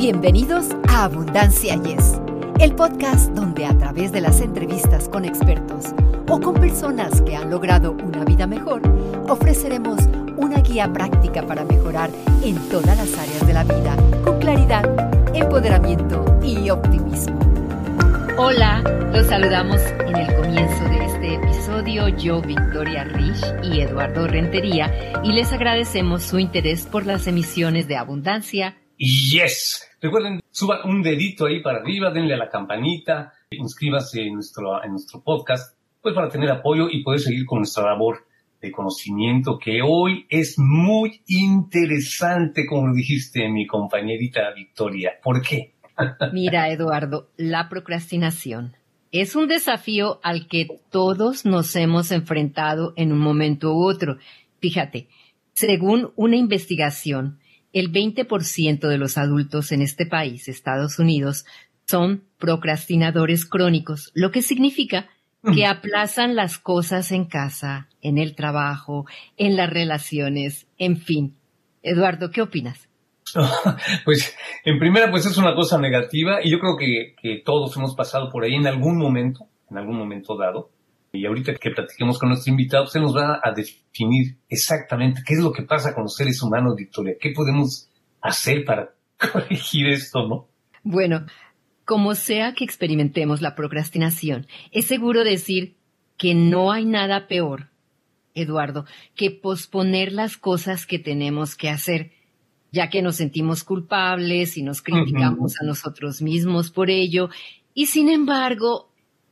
Bienvenidos a Abundancia Yes, el podcast donde a través de las entrevistas con expertos o con personas que han logrado una vida mejor, ofreceremos una guía práctica para mejorar en todas las áreas de la vida con claridad, empoderamiento y optimismo. Hola, los saludamos en el comienzo de este episodio yo, Victoria Rich y Eduardo Rentería, y les agradecemos su interés por las emisiones de Abundancia. Yes. Recuerden, suban un dedito ahí para arriba, denle a la campanita, inscríbase en nuestro, en nuestro podcast, pues para tener apoyo y poder seguir con nuestra labor de conocimiento que hoy es muy interesante, como lo dijiste mi compañerita Victoria. ¿Por qué? Mira, Eduardo, la procrastinación es un desafío al que todos nos hemos enfrentado en un momento u otro. Fíjate, según una investigación, el 20% de los adultos en este país, Estados Unidos, son procrastinadores crónicos, lo que significa que mm. aplazan las cosas en casa, en el trabajo, en las relaciones, en fin. Eduardo, ¿qué opinas? pues en primera pues es una cosa negativa y yo creo que, que, todos hemos pasado por ahí en algún momento, en algún momento dado. Y ahorita que platiquemos con nuestro invitado, se nos va a definir exactamente qué es lo que pasa con los seres humanos, Victoria. ¿Qué podemos hacer para corregir esto, no? Bueno, como sea que experimentemos la procrastinación, es seguro decir que no hay nada peor, Eduardo, que posponer las cosas que tenemos que hacer ya que nos sentimos culpables y nos criticamos a nosotros mismos por ello, y sin embargo,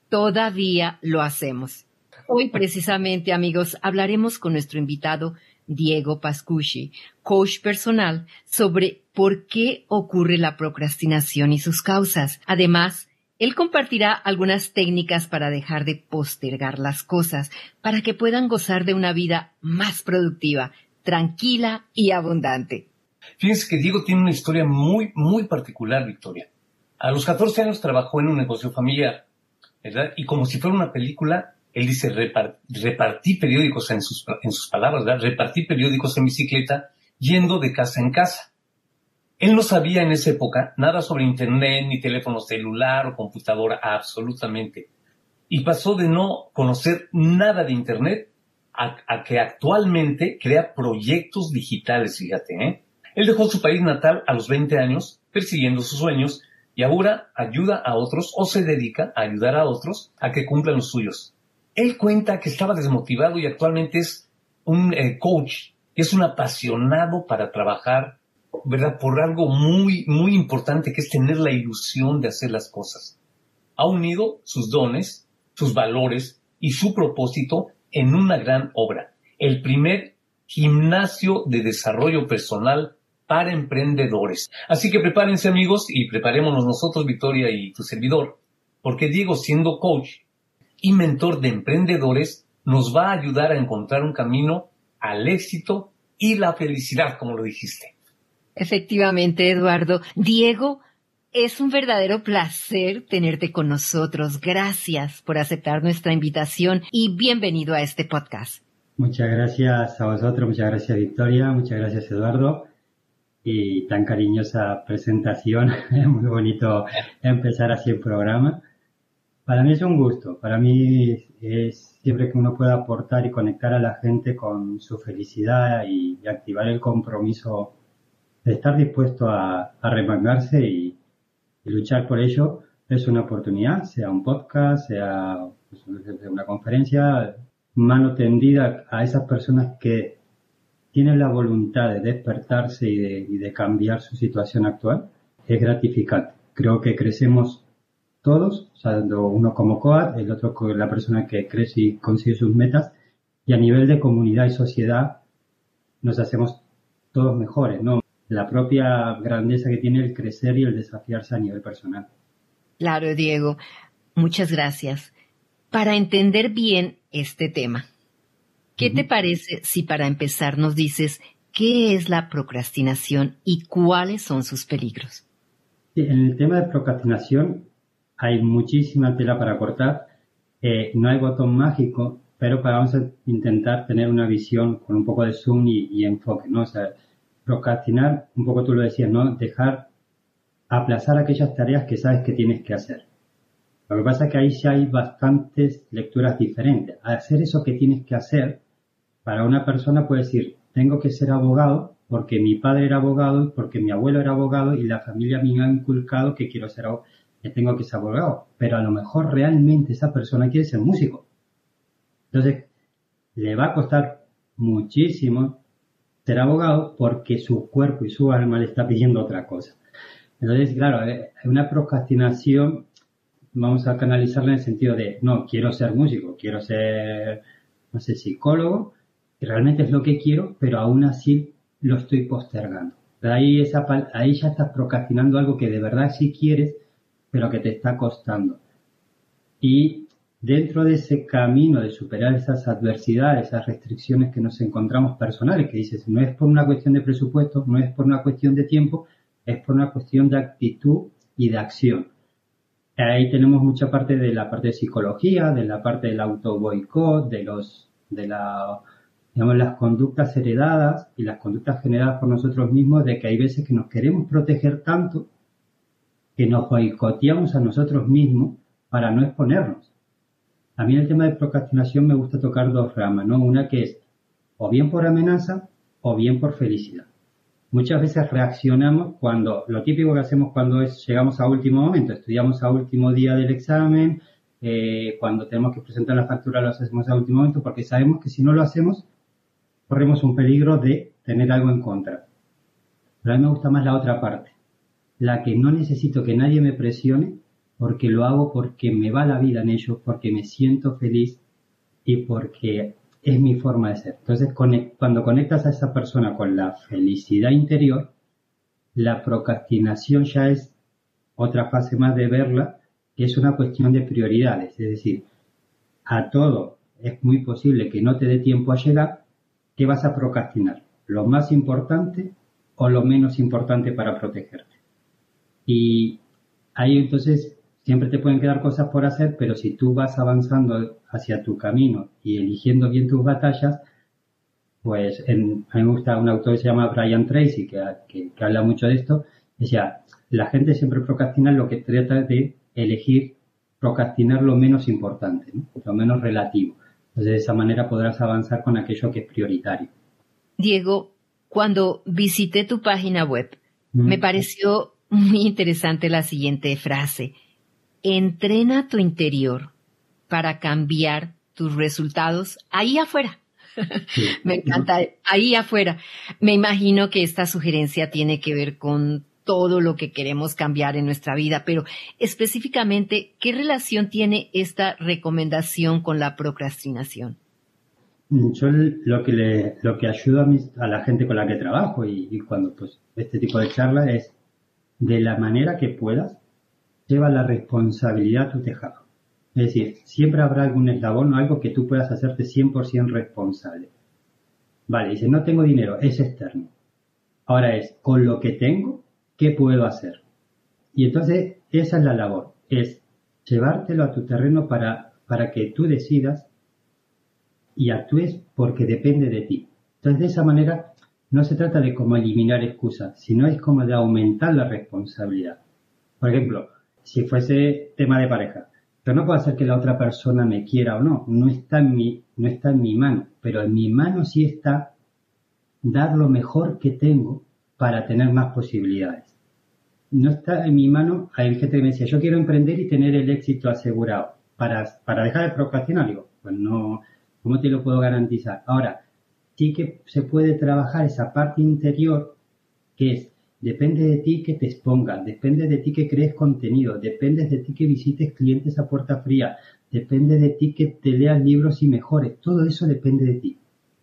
todavía lo hacemos. Hoy precisamente, amigos, hablaremos con nuestro invitado Diego Pascucci, coach personal, sobre por qué ocurre la procrastinación y sus causas. Además, él compartirá algunas técnicas para dejar de postergar las cosas, para que puedan gozar de una vida más productiva, tranquila y abundante. Fíjense que Diego tiene una historia muy, muy particular, Victoria. A los 14 años trabajó en un negocio familiar, Y como si fuera una película, él dice, repartí periódicos en sus, en sus palabras, ¿verdad? Repartí periódicos en bicicleta yendo de casa en casa. Él no sabía en esa época nada sobre Internet, ni teléfono celular o computadora, absolutamente. Y pasó de no conocer nada de Internet a, a que actualmente crea proyectos digitales, fíjate, ¿eh? Él dejó su país natal a los 20 años, persiguiendo sus sueños, y ahora ayuda a otros o se dedica a ayudar a otros a que cumplan los suyos. Él cuenta que estaba desmotivado y actualmente es un eh, coach, es un apasionado para trabajar, ¿verdad? Por algo muy, muy importante que es tener la ilusión de hacer las cosas. Ha unido sus dones, sus valores y su propósito en una gran obra, el primer gimnasio de desarrollo personal para emprendedores. Así que prepárense amigos y preparémonos nosotros, Victoria y tu servidor, porque Diego, siendo coach y mentor de emprendedores, nos va a ayudar a encontrar un camino al éxito y la felicidad, como lo dijiste. Efectivamente, Eduardo. Diego, es un verdadero placer tenerte con nosotros. Gracias por aceptar nuestra invitación y bienvenido a este podcast. Muchas gracias a vosotros, muchas gracias Victoria, muchas gracias Eduardo y tan cariñosa presentación. Es muy bonito empezar así el programa. Para mí es un gusto. Para mí es siempre que uno pueda aportar y conectar a la gente con su felicidad y, activar el compromiso de estar dispuesto a, remangarse y, luchar por ello, es una oportunidad, sea un podcast, sea pues, una conferencia, mano tendida a esas personas que tiene la voluntad de despertarse y de, cambiar su situación actual, es gratificante. Creo que crecemos todos, o uno como COAD, el otro con la persona que crece y consigue sus metas, y a nivel de comunidad y sociedad nos hacemos todos mejores, ¿no? La propia grandeza que tiene el crecer y el desafiarse a nivel personal. Claro, Diego. Muchas gracias. Para entender bien este tema, ¿Qué te parece si para empezar nos dices qué es la procrastinación y cuáles son sus peligros? en el tema de procrastinación hay muchísima tela para cortar. Eh, no hay botón mágico, pero vamos a intentar tener una visión con un poco de zoom y, enfoque, ¿no? O sea, procrastinar, un poco tú lo decías, ¿no? Dejar aplazar aquellas tareas que sabes que tienes que hacer. Lo que pasa es que ahí ya hay bastantes lecturas diferentes. Hacer eso que tienes que hacer, para una persona puede decir, tengo que ser abogado porque mi padre era abogado porque mi abuelo era abogado y la familia me ha inculcado que quiero ser abogado, que tengo que ser abogado. Pero a lo mejor realmente esa persona quiere ser músico. Entonces, le va a costar muchísimo ser abogado porque su cuerpo y su alma le está pidiendo otra cosa. Entonces, claro, eh, una procrastinación vamos a canalizarla en el sentido de, no, quiero ser músico, quiero ser, no sé, psicólogo, realmente es lo que quiero, pero aún así lo estoy postergando. ahí, esa, ahí ya estás procrastinando algo que de verdad sí quieres, pero que te está costando. Y dentro de ese camino de superar esas adversidades, esas restricciones que nos encontramos personales, que dices, no es por una cuestión de presupuesto, no es por una cuestión de tiempo, es por una cuestión de actitud y de acción. Ahí tenemos mucha parte de la parte de psicología, de la parte del auto boicot, de los, de la, digamos, las conductas heredadas y las conductas generadas por nosotros mismos, de que hay veces que nos queremos proteger tanto que nos boicoteamos a nosotros mismos para no exponernos. A mí el tema de procrastinación me gusta tocar dos ramas, ¿no? Una que es o bien por amenaza o bien por felicidad muchas veces reaccionamos cuando, lo típico que hacemos cuando es, llegamos a último momento, estudiamos a último día del examen, eh, cuando tenemos que presentar la factura lo hacemos a último momento porque sabemos que si no lo hacemos corremos un peligro de tener algo en contra. Pero a mí me gusta más la otra parte, la que no necesito que nadie me presione porque lo hago porque me va la vida en ello, porque me siento feliz y porque es mi forma de ser. Entonces, cuando conectas a esa persona con la felicidad interior, la procrastinación ya es otra fase más de verla, que es una cuestión de prioridades. Es decir, a todo es muy posible que no te dé tiempo a llegar, ¿qué vas a procrastinar? ¿Lo más importante o lo menos importante para protegerte? Y ahí entonces siempre te pueden quedar cosas por hacer, pero si tú vas avanzando hacia tu camino y eligiendo bien tus batallas, pues en, a mí me gusta un autor que se llama Brian Tracy, que, que, habla mucho de esto, decía, la gente siempre procrastina lo que trata de elegir procrastinar lo menos importante, lo menos relativo. Entonces de esa manera podrás avanzar con aquello que es prioritario. Diego, cuando visité tu página web, me pareció muy interesante la siguiente frase entrena tu interior para cambiar tus resultados ahí afuera. Me encanta, ahí afuera. Me imagino que esta sugerencia tiene que ver con todo lo que queremos cambiar en nuestra vida, pero específicamente, ¿qué relación tiene esta recomendación con la procrastinación? Yo lo que lo que ayuda a, la gente con la que trabajo y, cuando pues este tipo de charlas es de la manera que puedas lleva la responsabilidad a tu tejado. Es decir, siempre habrá algún eslabón o algo que tú puedas hacerte 100% responsable. Vale, dice, no tengo dinero, es externo. Ahora es, con lo que tengo, ¿qué puedo hacer? Y entonces, esa es la labor, es llevártelo a tu terreno para, para que tú decidas y actúes porque depende de ti. Entonces, de esa manera, no se trata de cómo eliminar excusas, sino es como de aumentar la responsabilidad. Por ejemplo, si fuese tema de pareja. Pero no puedo hacer que la otra persona me quiera o no. No está en mi, no está en mi mano. Pero en mi mano sí está dar lo mejor que tengo para tener más posibilidades. No está en mi mano, hay gente que me decía, yo quiero emprender y tener el éxito asegurado. Para, para dejar de procrastinar, digo, pues no, ¿cómo te lo puedo garantizar? Ahora, sí que se puede trabajar esa parte interior que es Depende de ti que te expongas, depende de ti que crees contenido, depende de ti que visites clientes a puerta fría, depende de ti que te leas libros y mejores, todo eso depende de ti.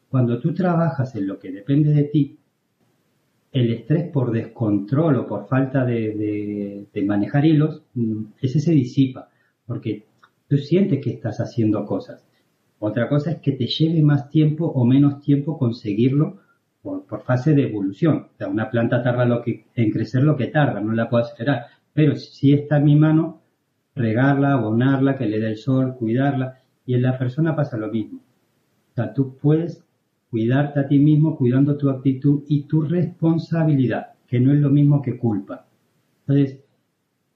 Cuando tú trabajas en lo que depende de ti, el estrés por descontrol o por falta de, manejar hilos, mm, ese se disipa, porque tú sientes que estás haciendo cosas. Otra cosa es que te lleve más tiempo o menos tiempo conseguirlo por, fase de evolución. O una planta tarda en crecer lo que tarda, no la puedo acelerar. Pero si está en mi mano, regarla, abonarla, que le dé el sol, cuidarla. Y en la persona pasa lo mismo. O sea, tú puedes cuidarte a ti mismo cuidando tu actitud y tu responsabilidad, que no es lo mismo que culpa. Entonces,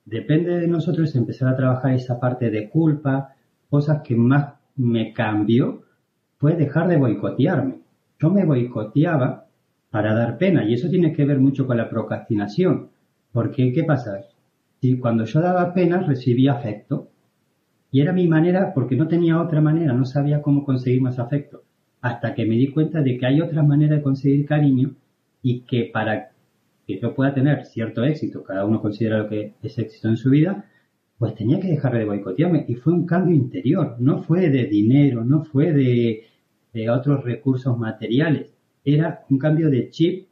depende de nosotros empezar a trabajar esa parte de culpa, cosas que más me cambió, fue dejar de boicotearme. Yo me boicoteaba para dar pena y eso tiene que ver mucho con la procrastinación. Porque, ¿qué pasa? Si cuando yo daba pena recibía afecto y era mi manera, porque no tenía otra manera, no sabía cómo conseguir más afecto, hasta que me di cuenta de que hay otras maneras de conseguir cariño y que para que yo pueda tener cierto éxito, cada uno considera lo que es éxito en su vida, pues tenía que dejar de boicotearme. Y fue un cambio interior, no fue de dinero, no fue de, de otros recursos materiales, era un cambio de chip,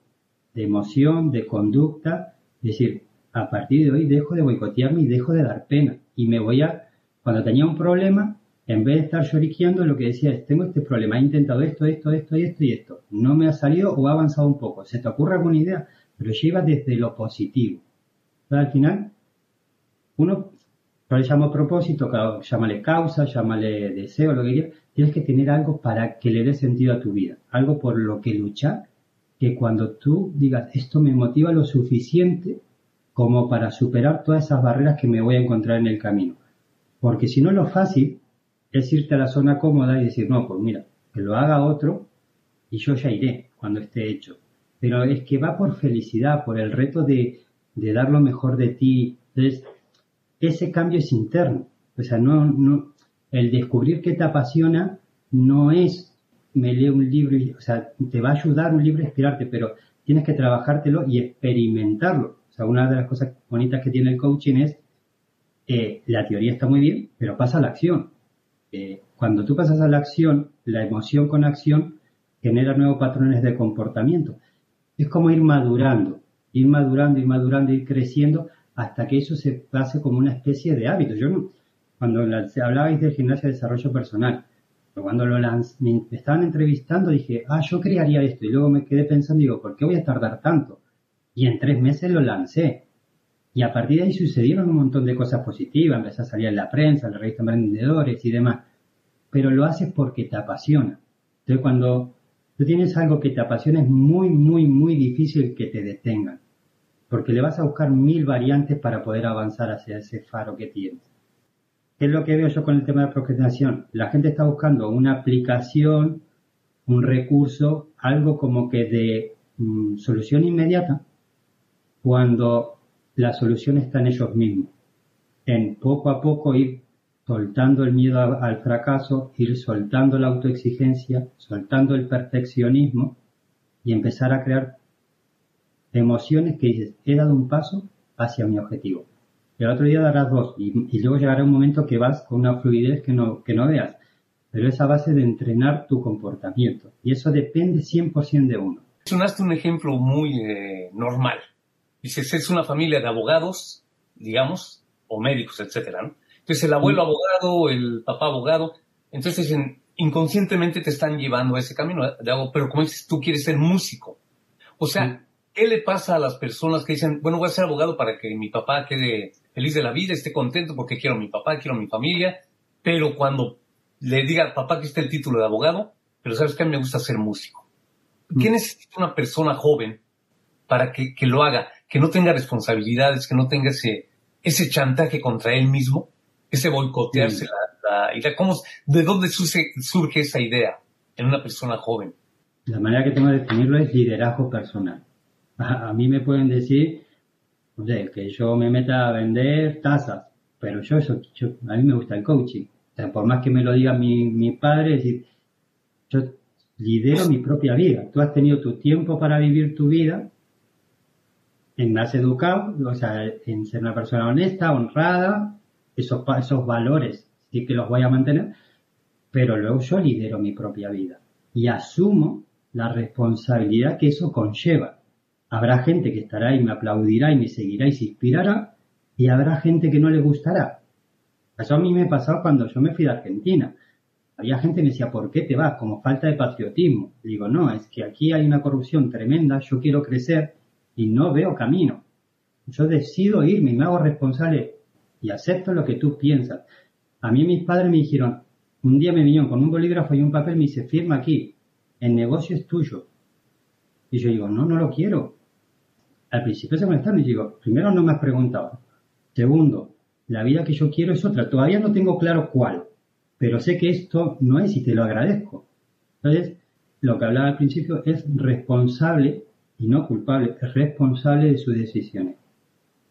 de emoción, de conducta, es decir, a partir de hoy dejo de boicotearme y dejo de dar pena. Y me voy a, cuando tenía un problema, en vez de estar lloriqueando, lo que decía es, tengo este problema, he intentado esto, esto, esto y esto y esto, no me ha salido o ha avanzado un poco, ¿se te ocurre alguna idea? pero lleva desde lo positivo. al final, uno, por eso llamo propósito, llámale causa, llámale deseo, lo que quieras, tienes que tener algo para que le dé sentido a tu vida, algo por lo que luchar, que cuando tú digas, esto me motiva lo suficiente como para superar todas esas barreras que me voy a encontrar en el camino. Porque si no, lo fácil es irte a la zona cómoda y decir, no, pues mira, que lo haga otro y yo ya iré cuando esté hecho pero es que va por felicidad, por el reto de, de dar lo mejor de ti. Entonces, ese cambio es interno. O sea, no, no, el descubrir que te apasiona no es me leo un libro, y, o sea, te va a ayudar un libro a inspirarte, pero tienes que trabajártelo y experimentarlo. O sea, una de las cosas bonitas que tiene el coaching es, eh, la teoría está muy bien, pero pasa a la acción. Eh, cuando tú pasas a la acción, la emoción con acción genera nuevos patrones de comportamiento es como ir madurando, ir madurando, ir madurando, ir creciendo hasta que eso se pase como una especie de hábito. Yo no, cuando hablabais del gimnasio de desarrollo personal, cuando lo me estaban entrevistando dije, ah, yo crearía esto y luego me quedé pensando, digo, ¿por qué voy a tardar tanto? Y en tres meses lo lancé. Y a partir de ahí sucedieron un montón de cosas positivas, empecé a salir en la prensa, en la revista Emprendedores y demás. Pero lo haces porque te apasiona. Entonces cuando tú tienes algo que te apasiona, es muy, muy, muy difícil que te detengan. Porque le vas a buscar mil variantes para poder avanzar hacia ese faro que tienes. ¿Qué es lo que veo yo con el tema de procrastinación? La gente está buscando una aplicación, un recurso, algo como que de mm, solución inmediata, cuando la solución está en ellos mismos. En poco a poco ir soltando el miedo al fracaso, ir soltando la autoexigencia, soltando el perfeccionismo y empezar a crear emociones que dices, he dado un paso hacia mi objetivo. El otro día darás dos y, luego llegará un momento que vas con una fluidez que no, que no veas. Pero es a base de entrenar tu comportamiento y eso depende 100% de uno. Sonaste un ejemplo muy eh, normal. Dices, es una familia de abogados, digamos, o médicos, etcétera, ¿no? Entonces el abuelo abogado, el papá abogado, entonces inconscientemente te están llevando a ese camino de algo, pero como dices, tú quieres ser músico. O sea, ¿qué le pasa a las personas que dicen, bueno, voy a ser abogado para que mi papá quede feliz de la vida, esté contento porque quiero a mi papá, quiero a mi familia, pero cuando le diga al papá que está el título de abogado, pero sabes que a mí me gusta ser músico. ¿Qué mm. necesita una persona joven para que, que, lo haga, que no tenga responsabilidades, que no tenga ese, ese chantaje contra él mismo? ese boicotearse la, idea. ¿Cómo, ¿De dónde surge, surge esa idea en una persona joven? La manera que tengo de definirlo es liderazgo personal. A, mí me pueden decir, no sé, que yo me meta a vender tazas, pero yo eso, a mí me gusta el coaching. O sea, por más que me lo diga mi, mi padre, decir, yo lidero mi propia vida. Tú has tenido tu tiempo para vivir tu vida, en más educado, o sea, en ser una persona honesta, honrada, esos, esos valores sí que los voy a mantener, pero luego yo lidero mi propia vida y asumo la responsabilidad que eso conlleva. Habrá gente que estará y me aplaudirá y me seguirá y se inspirará, y habrá gente que no le gustará. Eso a mí me pasó cuando yo me fui de Argentina. Había gente que me decía, ¿por qué te vas? Como falta de patriotismo. Digo, no, es que aquí hay una corrupción tremenda, yo quiero crecer y no veo camino. Yo decido irme y me hago responsable y acepto lo que tú piensas. A mí mis padres me dijeron, un día me vinieron con un bolígrafo y un papel y me dice, firma aquí, el negocio es tuyo. Y yo digo, no, no lo quiero. al principio se molestaron y digo, primero no me has preguntado. Segundo, la vida que yo quiero es otra. Todavía no tengo claro cuál, pero sé que esto no es y te lo agradezco. Entonces, lo que hablaba al principio es responsable y no culpable, es responsable de sus decisiones.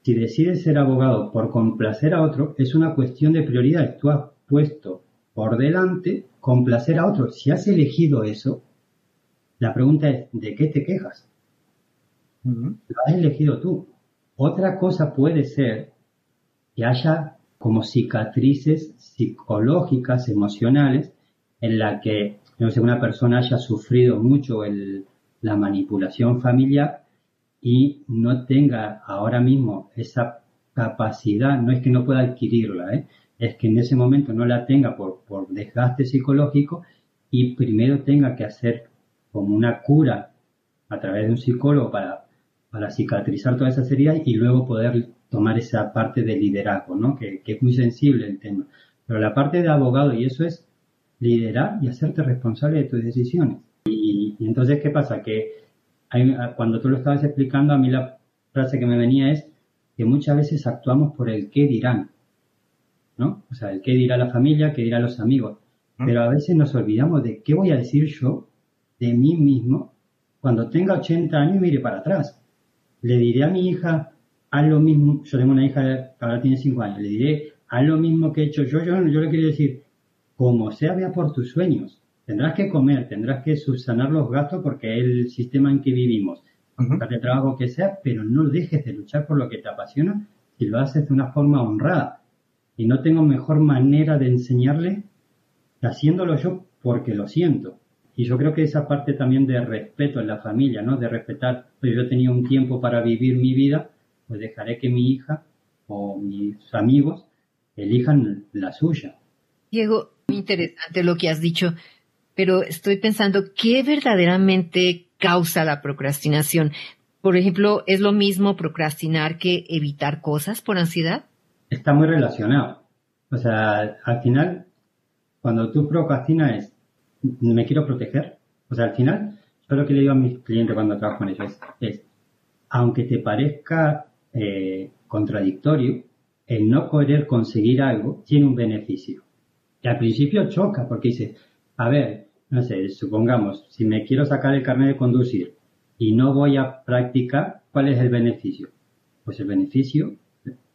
Si decides ser abogado por complacer a otro, es una cuestión de prioridad. Tú has puesto por delante complacer a otro. Si has elegido eso, la pregunta es, ¿de qué te quejas? Lo has elegido tú. Otra cosa puede ser que haya como cicatrices psicológicas, emocionales, en la que no sé, una persona haya sufrido mucho la manipulación familiar y no tenga ahora mismo esa capacidad, no es que no pueda adquirirla, ¿eh? es que en ese momento no la tenga por, por desgaste psicológico y primero tenga que hacer como una cura a través de un psicólogo para, para cicatrizar toda esa heridas y luego poder tomar esa parte de liderazgo, ¿no? Que, que, es muy sensible el tema. Pero la parte de abogado, y eso es liderar y hacerte responsable de tus decisiones. Y, entonces, ¿qué pasa? Que cuando tú lo estabas explicando, a mí la frase que me venía es que muchas veces actuamos por el qué dirán, ¿no? O sea, el qué dirá la familia, qué dirán los amigos. Pero a veces nos olvidamos de qué voy a decir yo de mí mismo cuando tenga 80 años y mire para atrás. Le diré a mi hija, haz lo mismo, yo tengo una hija que ahora tiene 5 años, le diré, haz lo mismo que he hecho yo, yo, yo le quiero decir, como sea, vea por tus sueños. Tendrás que comer, tendrás que subsanar los gastos porque es el sistema en que vivimos. Uh de trabajo que sea, pero no dejes de luchar por lo que te apasiona y lo haces de una forma honrada. Y no tengo mejor manera de enseñarle haciéndolo yo porque lo siento. Y yo creo que esa parte también de respeto en la familia, ¿no? De respetar, pues yo tenido un tiempo para vivir mi vida, pues dejaré que mi hija o mis amigos elijan la suya. Diego, muy interesante lo que has dicho, pero estoy pensando, ¿qué verdaderamente causa la procrastinación? Por ejemplo, ¿es lo mismo procrastinar que evitar cosas por ansiedad? Está muy relacionado. O sea, al final, cuando tú procrastinas es, me quiero proteger. O sea, al final, yo lo que le digo a mis clientes cuando trabajo con ellos es, aunque te parezca eh, contradictorio, el no querer conseguir algo tiene un beneficio al principio choca porque dice, a ver, no sé, supongamos, si me quiero sacar el carnet de conducir y no voy a practicar, ¿cuál es el beneficio? Pues el beneficio,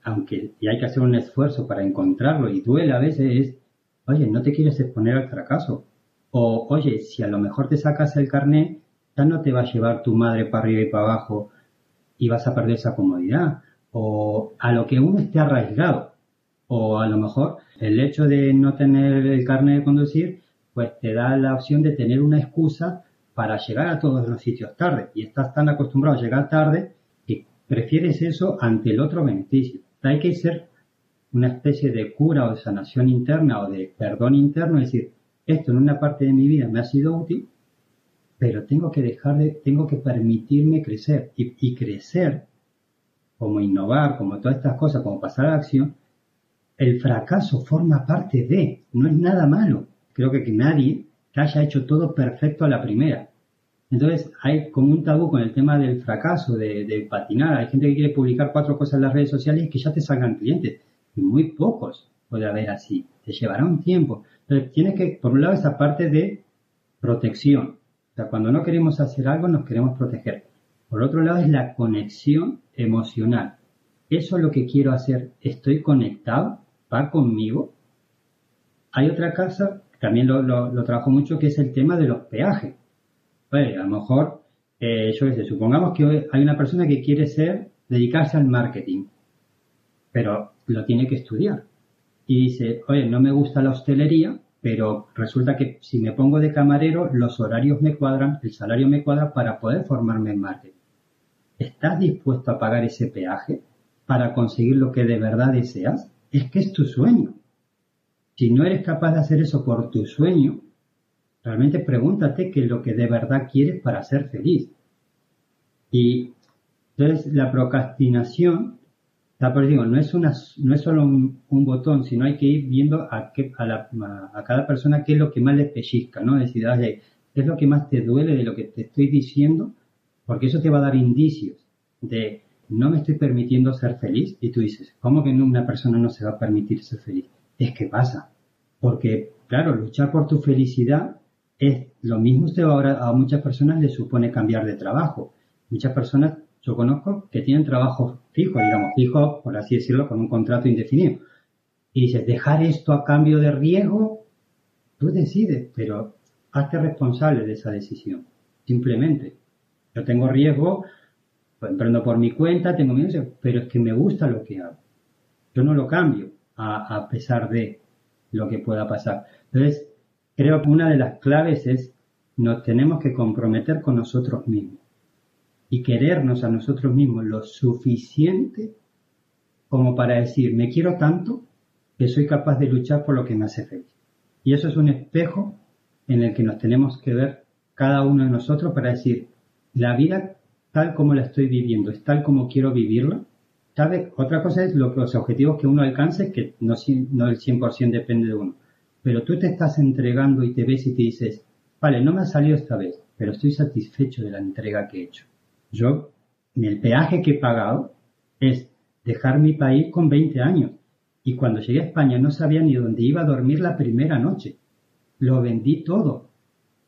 aunque y hay que hacer un esfuerzo para encontrarlo y duele a veces, es, oye, no te quieres exponer al fracaso. O, oye, si a lo mejor te sacas el carnet, ya no te va a llevar tu madre para arriba y para abajo y vas a perder esa comodidad. O a lo que uno esté arraigado. O a lo mejor el hecho de no tener el carnet de conducir, pues te da la opción de tener una excusa para llegar a todos los sitios tarde. Y estás tan acostumbrado a llegar tarde que prefieres eso ante el otro beneficio. Hay que ser una especie de cura o de sanación interna o de perdón interno, es decir, esto en una parte de mi vida me ha sido útil, pero tengo que dejar de, tengo que permitirme crecer. Y, crecer, como innovar, como todas estas cosas, como pasar a la acción, el fracaso forma parte de, no es nada malo. Creo que, que nadie haya hecho todo perfecto a la primera. Entonces hay como un tabú con el tema del fracaso, de, patinar. Hay gente que quiere publicar cuatro cosas en las redes sociales y que ya te salgan clientes. Y muy pocos puede haber así. Te llevará un tiempo. Entonces tienes que, por un lado, esa parte de protección. O sea, cuando no queremos hacer algo, nos queremos proteger. Por otro lado, es la conexión emocional. Eso es lo que quiero hacer. Estoy conectado va conmigo. Hay otra casa, también lo, trabajo mucho, que es el tema de los peajes. Pues a lo mejor, eh, yo supongamos que hay una persona que quiere ser, dedicarse al marketing, pero lo tiene que estudiar. Y dice, oye, no me gusta la hostelería, pero resulta que si me pongo de camarero, los horarios me cuadran, el salario me cuadra para poder formarme en marketing. ¿Estás dispuesto a pagar ese peaje para conseguir lo que de verdad deseas? es que es tu sueño. Si no eres capaz de hacer eso por tu sueño, realmente pregúntate qué es lo que de verdad quieres para ser feliz. Y entonces la procrastinación, no es una, no es solo un, botón, sino hay que ir viendo a, cada persona qué es lo que más le pellizca, ¿no? Decir, qué es lo que más te duele de lo que te estoy diciendo, porque eso te va a dar indicios. de no me estoy permitiendo ser feliz y tú dices, ¿cómo que una persona no se va a permitir ser feliz? Es que pasa. Porque, claro, luchar por tu felicidad es lo mismo que ahora a muchas personas les supone cambiar de trabajo. Muchas personas, yo conozco, que tienen trabajo fijo, digamos, fijo, por así decirlo, con un contrato indefinido. Y dices, dejar esto a cambio de riesgo, tú decides, pero hazte responsable de esa decisión. Simplemente. Yo tengo riesgo, pues emprendo por mi cuenta, tengo miedo, pero es que me gusta lo que hago. Yo no lo cambio a pesar de lo que pueda pasar. Entonces, creo que una de las claves es nos tenemos que comprometer con nosotros mismos y querernos a nosotros mismos lo suficiente como para decir, me quiero tanto que soy capaz de luchar por lo que me hace feliz. Y eso es un espejo en el que nos tenemos que ver cada uno de nosotros para decir, la vida tal como la estoy viviendo, es tal como quiero vivirla. Otra cosa es lo que, los objetivos que uno alcance, que no, no el 100% depende de uno. Pero tú te estás entregando y te ves y te dices, vale, no me ha salido esta vez, pero estoy satisfecho de la entrega que he hecho. Yo, el peaje que he pagado, es dejar mi país con 20 años. Y cuando llegué a España no sabía ni dónde iba a dormir la primera noche. Lo vendí todo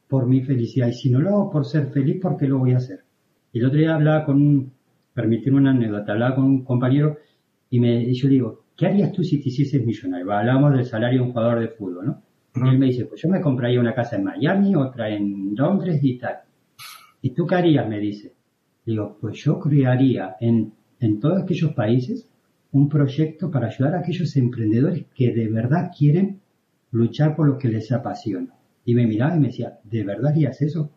por mi felicidad. Y si no lo hago por ser feliz, ¿por qué lo voy a hacer? El otro día hablaba con un, permitirme una anécdota, hablaba con un compañero y, me, y yo digo, ¿qué harías tú si te hicieses millonario? Hablábamos del salario de un jugador de fútbol, ¿no? Y él me dice, pues yo me compraría una casa en Miami, otra en Londres y tal. ¿Y tú qué harías? Me dice. Digo, pues yo crearía en, en todos aquellos países un proyecto para ayudar a aquellos emprendedores que de verdad quieren luchar por lo que les apasiona. Y me miraba y me decía, ¿de verdad harías eso?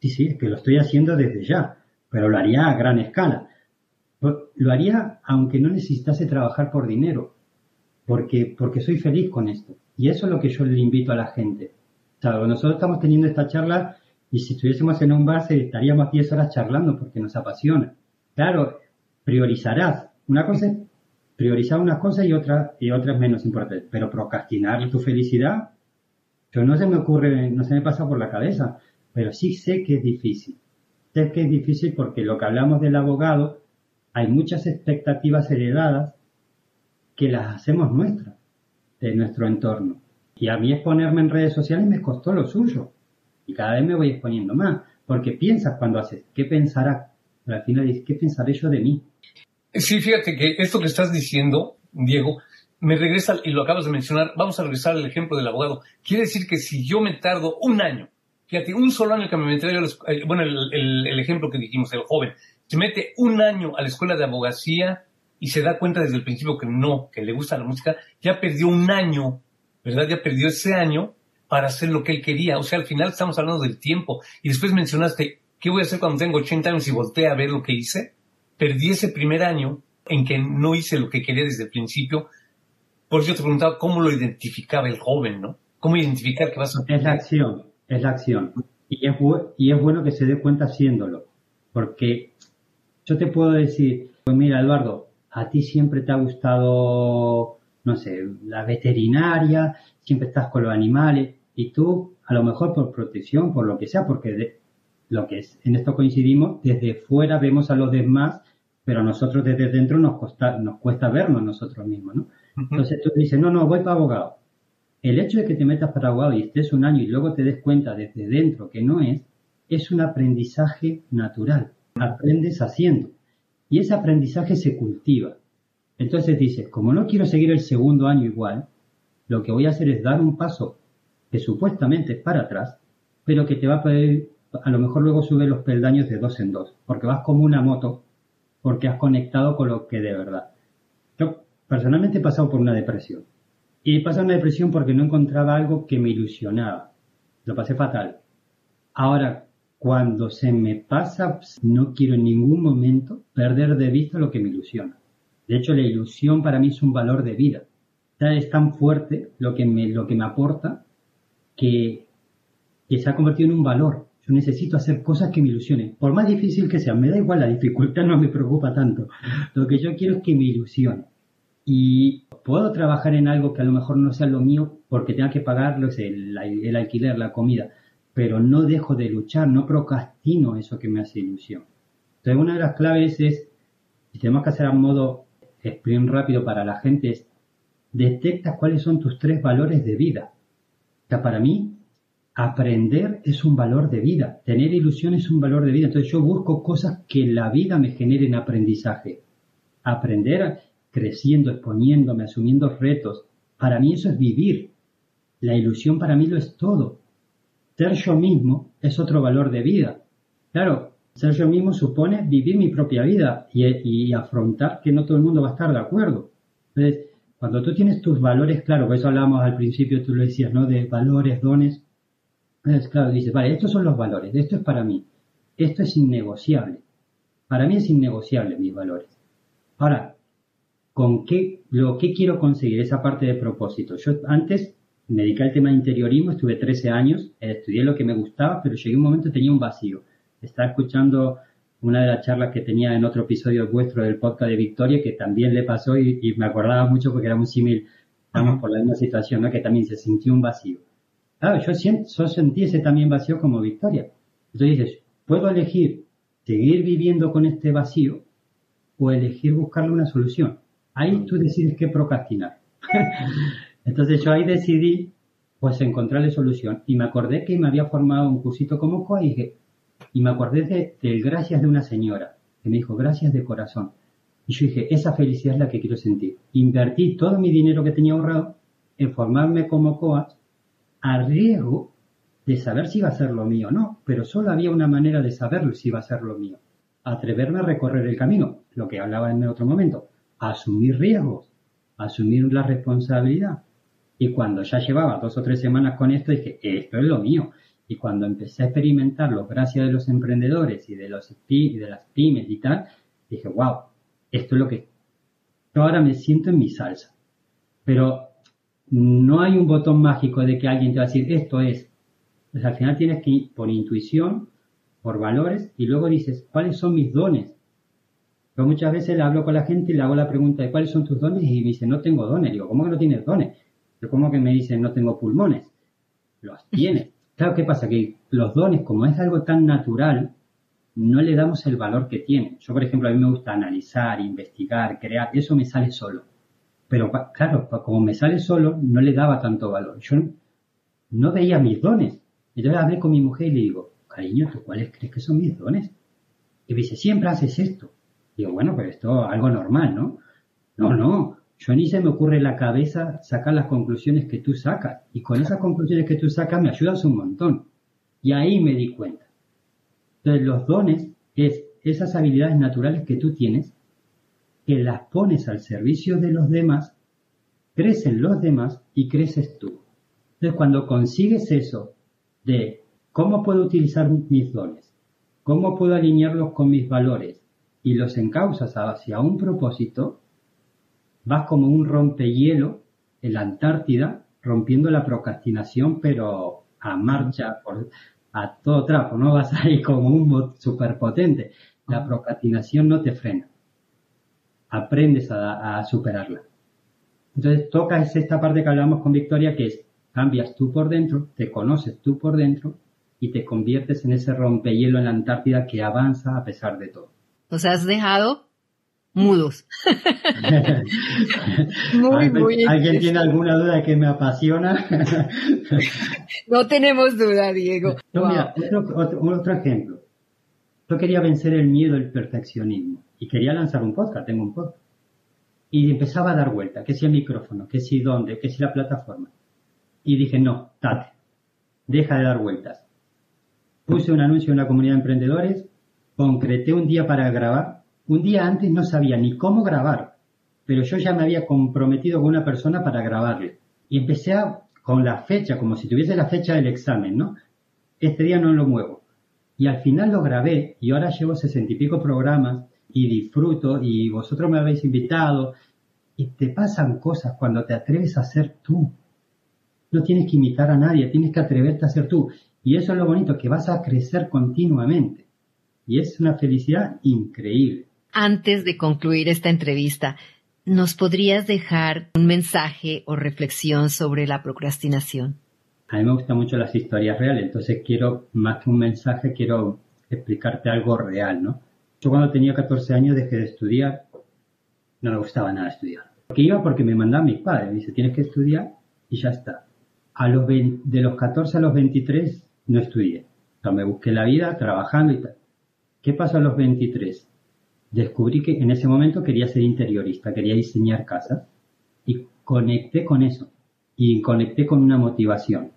Sí, sí, es que lo estoy haciendo desde ya, pero lo haría a gran escala. Pues, lo haría aunque no necesitase trabajar por dinero, porque, porque soy feliz con esto. Y eso es lo que yo le invito a la gente. O nosotros estamos teniendo esta charla y si estuviésemos en un bar estaríamos 10 horas charlando porque nos apasiona. Claro, priorizarás. Una cosa es priorizar unas cosas y otras y otras menos importantes. Pero procrastinar tu felicidad, yo no se me ocurre, no se me pasa por la cabeza. Pero sí sé que es difícil. Sé que es difícil porque lo que hablamos del abogado, hay muchas expectativas heredadas que las hacemos nuestras, de nuestro entorno. Y a mí exponerme en redes sociales me costó lo suyo. Y cada vez me voy exponiendo más. Porque piensas cuando haces, ¿qué pensará? al final ¿qué pensaré yo de mí? Sí, fíjate que esto que estás diciendo, Diego, me regresa, y lo acabas de mencionar, vamos a regresar al ejemplo del abogado. Quiere decir que si yo me tardo un año Fíjate, un solo año que me metí yo, eh, bueno, el, ejemplo que dijimos, el joven, se mete un año a la escuela de abogacía y se da cuenta desde el principio que no, que le gusta la música, ya perdió un año, ¿verdad? Ya perdió ese año para hacer lo que él quería. O sea, al final estamos hablando del tiempo. Y después mencionaste, ¿qué voy a hacer cuando tengo 80 años y voltee a ver lo que hice? Perdí ese primer año en que no hice lo que quería desde el principio. Por eso te preguntaba cómo lo identificaba el joven, ¿no? ¿Cómo identificar que vas a... Es la acción es la acción. Y es, y es bueno que se dé cuenta haciéndolo. Porque yo te puedo decir, pues mira, Eduardo, a ti siempre te ha gustado, no sé, la veterinaria, siempre estás con los animales, y tú, a lo mejor por protección, por lo que sea, porque lo que es, en esto coincidimos, desde fuera vemos a los demás, pero a nosotros desde dentro nos, cuesta, nos cuesta vernos nosotros mismos, ¿no? Entonces tú dices, no, no, voy para abogado el hecho de que te metas para abogado y estés un año y luego te des cuenta desde dentro que no es, es un aprendizaje natural. Aprendes haciendo. Y ese aprendizaje se cultiva. Entonces dices, como no quiero seguir el segundo año igual, lo que voy a hacer es dar un paso que supuestamente es para atrás, pero que te va a poder, a lo mejor luego sube los peldaños de dos en dos, porque vas como una moto, porque has conectado con lo que de verdad. Yo personalmente he pasado por una depresión y pasé una depresión porque no encontraba algo que me ilusionaba. Lo pasé fatal. Ahora, cuando se me pasa, no quiero en ningún momento perder de vista lo que me ilusiona. De hecho, la ilusión para mí es un valor de vida. Es tan fuerte lo que me, lo que me aporta que, que se ha convertido en un valor. Yo necesito hacer cosas que me ilusionen. Por más difícil que sea, me da igual, la dificultad no me preocupa tanto. Lo que yo quiero es que me ilusione. Y puedo trabajar en algo que a lo mejor no sea lo mío porque tenga que pagar el, el alquiler, la comida, pero no dejo de luchar, no procrastino eso que me hace ilusión. Entonces, una de las claves es si tenemos que hacer a modo sprint rápido para la gente, es detecta cuáles son tus tres valores de vida. O para mí, aprender es un valor de vida, tener ilusión es un valor de vida. Entonces yo busco cosas que la vida me generen aprendizaje. Aprender creciendo, exponiéndome, asumiendo retos. Para mí eso es vivir. La ilusión para mí lo es todo. Ser yo mismo es otro valor de vida. Claro, ser yo mismo supone vivir mi propia vida y, afrontar que no todo el mundo va a estar de acuerdo. Entonces, cuando tú tienes tus valores, claro, por eso hablábamos al principio, tú lo decías, ¿no? De valores, dones. Entonces, claro, dices, vale, estos son los valores, esto es para mí, esto es innegociable. Para mí es innegociable mis valores. Ahora, ¿con qué, lo que quiero conseguir? Esa parte de propósito. Yo antes me dediqué al tema de interiorismo, estuve 13 años, estudié lo que me gustaba, pero llegué a un momento tenía un vacío estaba escuchando una de las charlas que tenía en otro episodio vuestro del podcast de Victoria, que también le pasó y, me acordaba mucho porque era muy símil, estamos por la misma situación, ¿no? que también se sintió un vacío. Claro, yo, yo sentí ese también vacío como Victoria. Entonces dices, puedo elegir seguir viviendo con este vacío o elegir buscarle una solución. Ahí tú decides qué procrastinar. Entonces yo ahí decidí pues encontrarle solución y me acordé que me había formado un cursito como COA y dije, y me acordé de, del gracias de una señora que me dijo gracias de corazón. Y yo dije, esa felicidad es la que quiero sentir. Invertí todo mi dinero que tenía ahorrado en formarme como coach a riesgo de saber si iba a ser lo mío o no, pero solo había una manera de saber si iba a ser lo mío. Atreverme a recorrer el camino, lo que hablaba en otro momento, asumir riesgos, asumir la responsabilidad. Y cuando ya llevaba dos o tres semanas con esto, dije, esto es lo mío. Y cuando empecé a experimentar los gracias de los emprendedores y de, los, y de las pymes y tal, dije, wow, esto es lo que yo ahora me siento en mi salsa. Pero no hay un botón mágico de que alguien te va a decir, esto es. Pues al final tienes que ir por intuición, por valores, y luego dices, ¿cuáles son mis dones? Yo muchas veces le hablo con la gente y le hago la pregunta de cuáles son tus dones y me dice, no tengo dones. Digo, ¿cómo que no tienes dones? Yo, ¿cómo que me dicen, no tengo pulmones? Los tienes. Claro, ¿qué pasa? Que los dones, como es algo tan natural, no le damos el valor que tiene. Yo, por ejemplo, a mí me gusta analizar, investigar, crear, eso me sale solo. Pero claro, como me sale solo, no le daba tanto valor. Yo no veía mis dones. Entonces hablé con mi mujer y le digo, cariño, ¿tú cuáles crees que son mis dones? Y me dice, siempre haces esto. Digo, bueno, pero esto es algo normal, ¿no? No, no, yo ni se me ocurre en la cabeza sacar las conclusiones que tú sacas. Y con esas conclusiones que tú sacas me ayudas un montón. Y ahí me di cuenta. Entonces los dones es esas habilidades naturales que tú tienes, que las pones al servicio de los demás, crecen los demás y creces tú. Entonces cuando consigues eso de cómo puedo utilizar mis dones, cómo puedo alinearlos con mis valores y los encausas hacia un propósito, vas como un rompehielo en la Antártida, rompiendo la procrastinación, pero a marcha, por, a todo trapo, no vas ahí como un superpotente. La procrastinación no te frena. Aprendes a, superarla. Entonces tocas esta parte que hablamos con Victoria, que es cambias tú por dentro, te conoces tú por dentro y te conviertes en ese rompehielo en la Antártida que avanza a pesar de todo. Sea, has dejado mudos. muy, muy ¿Alguien tiene alguna duda de que me apasiona? no tenemos duda, Diego. mira, otro, otro, ejemplo. Yo quería vencer el miedo al perfeccionismo y quería lanzar un podcast, tengo un podcast. Y empezaba a dar vuelta, que si el micrófono, que si dónde, que si la plataforma. Y dije, no, tate, deja de dar vueltas. Puse un anuncio en la comunidad de emprendedores, concreté un día para grabar un día antes no sabía ni cómo grabar, pero yo ya me había comprometido con una persona para grabarle. Y empecé con la fecha, como si tuviese la fecha del examen, ¿no? Este día no lo muevo. Y al final lo grabé y ahora llevo sesenta y pico programas y disfruto y vosotros me habéis invitado y te pasan cosas cuando te atreves a ser tú. No tienes que imitar a nadie, tienes que atreverte a ser tú. Y eso es lo bonito, que vas a crecer continuamente. Y es una felicidad increíble antes de concluir esta entrevista, ¿nos podrías dejar un mensaje o reflexión sobre la procrastinación? A mí me gustan mucho las historias reales, entonces quiero, más que un mensaje, quiero explicarte algo real, ¿no? Yo cuando tenía 14 años dejé de estudiar no me gustaba nada estudiar. Porque iba porque me mandaban mis padres. Me dice, tienes que estudiar y ya está. A los de los 14 a los 23 no estudié. O sea, me busqué la vida trabajando y tal. ¿Qué pasó a los 23? Descubrí que en ese momento quería ser interiorista, quería diseñar casas y conecté con eso y conecté con una motivación.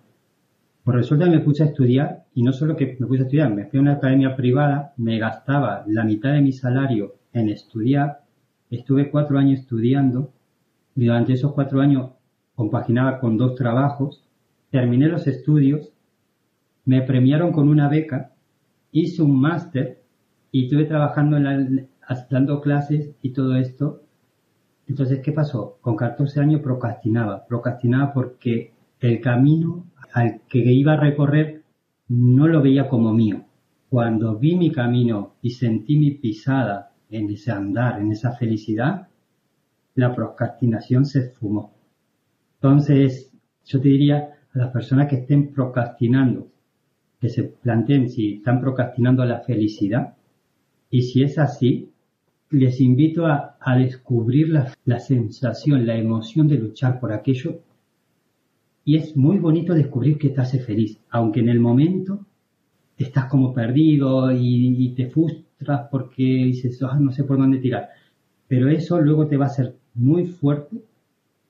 Por resulta me puse a estudiar y no solo que me puse a estudiar, me fui a una academia privada, me gastaba la mitad de mi salario en estudiar, estuve cuatro años estudiando y durante esos cuatro años compaginaba con dos trabajos, terminé los estudios, me premiaron con una beca, hice un máster y estuve trabajando en la, dando clases y todo esto. Entonces, ¿qué pasó? Con 14 años procrastinaba, procrastinaba porque el camino al que iba a recorrer no lo veía como mío. Cuando vi mi camino y sentí mi pisada en ese andar, en esa felicidad, la procrastinación se esfumó. Entonces, yo te diría a las personas que estén procrastinando, que se planteen si están procrastinando la felicidad, y si es así, les invito a, descubrir la, la, sensación, la emoción de luchar por aquello. Y es muy bonito descubrir que te hace feliz, aunque en el momento estás como perdido y, te frustras porque dices, ah, no sé por dónde tirar. Pero eso luego te va a hacer muy fuerte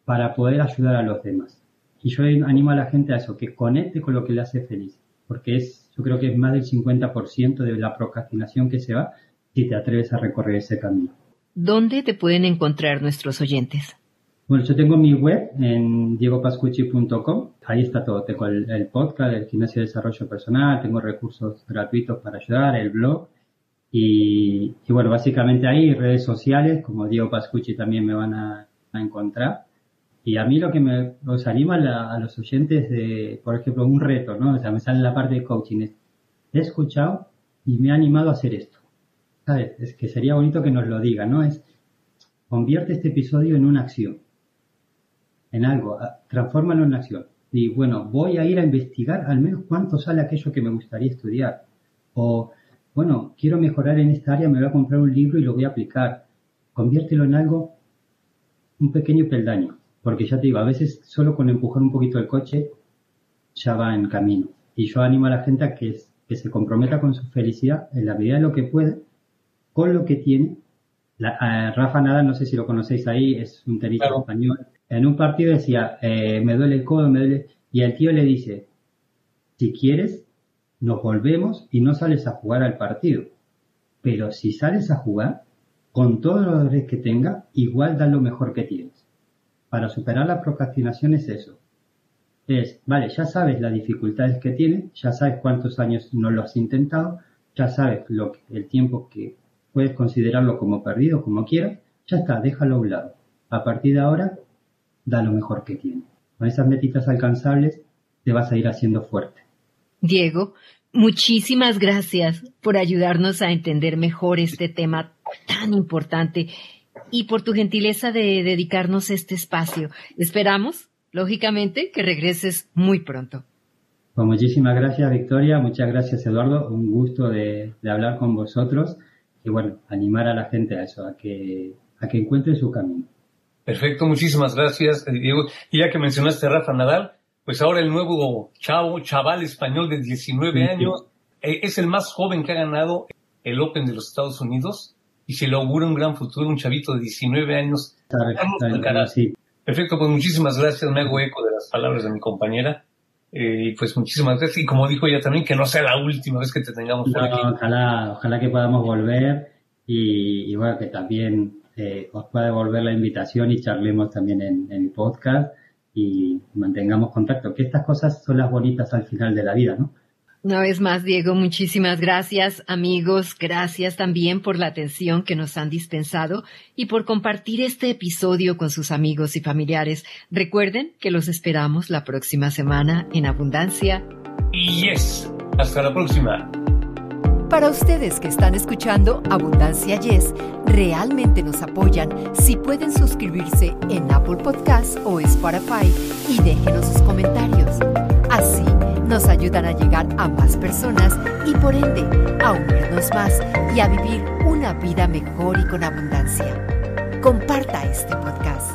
para poder ayudar a los demás. Y yo animo a la gente a eso, que conecte con lo que le hace feliz, porque es, yo creo que es más del 50% de la procrastinación que se va si te atreves a recorrer ese camino. ¿Dónde te pueden encontrar nuestros oyentes? Bueno, yo tengo mi web en diegopascucci.com. Ahí está todo. Tengo el, podcast, el gimnasio de desarrollo personal, tengo recursos gratuitos para ayudar, el blog. Y, bueno, básicamente ahí redes sociales, como Diego Pascucci también me van a, encontrar. Y a mí lo que me os anima a, los oyentes de, por ejemplo, un reto, ¿no? O sea, me sale la parte de coaching. He escuchado y me ha animado a hacer esto. ¿Sabes? Es que sería bonito que nos lo diga, ¿no? Es convierte este episodio en una acción en algo, transfórmalo en acción. Y bueno, voy a ir a investigar al menos cuánto sale aquello que me gustaría estudiar. O, bueno, quiero mejorar en esta área, me voy a comprar un libro y lo voy a aplicar. Conviértelo en algo, un pequeño peldaño. Porque ya te digo, a veces solo con empujar un poquito el coche ya va en camino. Y yo animo a la gente a que, que se comprometa con su felicidad en la medida de lo que puede, con lo que tiene. La, Rafa Nadal, no sé si lo conocéis ahí, es un tenista español en un partido decía, eh, me duele el codo, me duele, y el tío le dice, si quieres, nos volvemos y no sales a jugar al partido. Pero si sales a jugar, con todos los dolores que tenga, igual da lo mejor que tienes. Para superar la procrastinación es eso. Es, vale, ya sabes las dificultades que tienes, ya sabes cuántos años no lo has intentado, ya sabes lo el tiempo que puedes considerarlo como perdido, como quieras, ya está, déjalo a un lado. A partir de ahora, da lo mejor que tiene. Con esas metitas alcanzables te vas a ir haciendo fuerte. Diego, muchísimas gracias por ayudarnos a entender mejor este tema tan importante y por tu gentileza de dedicarnos este espacio. Esperamos, lógicamente, que regreses muy pronto. Pues muchísimas gracias, Victoria. Muchas gracias, Eduardo. Un gusto de, hablar con vosotros y bueno, animar a la gente a eso, a que, a que encuentre su camino. Perfecto, muchísimas gracias, eh, Diego. Y ya que mencionaste a Rafa Nadal, pues ahora el nuevo chavo, chaval español de 19 años, eh, es el más joven que ha ganado el Open de los Estados Unidos y se le augura un gran futuro, un chavito de 19 años. Perfecto, pues muchísimas gracias, me hago eco de las palabras de mi compañera. Eh, y pues muchísimas gracias. Y como dijo ella también, que no sea la última vez que te tengamos por aquí. Ojalá, ojalá que podamos volver y, y bueno, que también eh, os pueda devolver la invitación y charlemos también en, en, el podcast y mantengamos contacto, que estas cosas son las bonitas al final de la vida, ¿no? Una vez más, Diego, muchísimas gracias, amigos. Gracias también por la atención que nos han dispensado y por compartir este episodio con sus amigos y familiares. Recuerden que los esperamos la próxima semana en Abundancia. Yes. Hasta la próxima. Para ustedes que están escuchando Abundancia Yes, realmente nos apoyan si pueden suscribirse en Apple Podcasts o Spotify y déjenos sus comentarios. Nos ayudan a llegar a más personas y por ende a unirnos más y a vivir una vida mejor y con abundancia. comparta este podcast.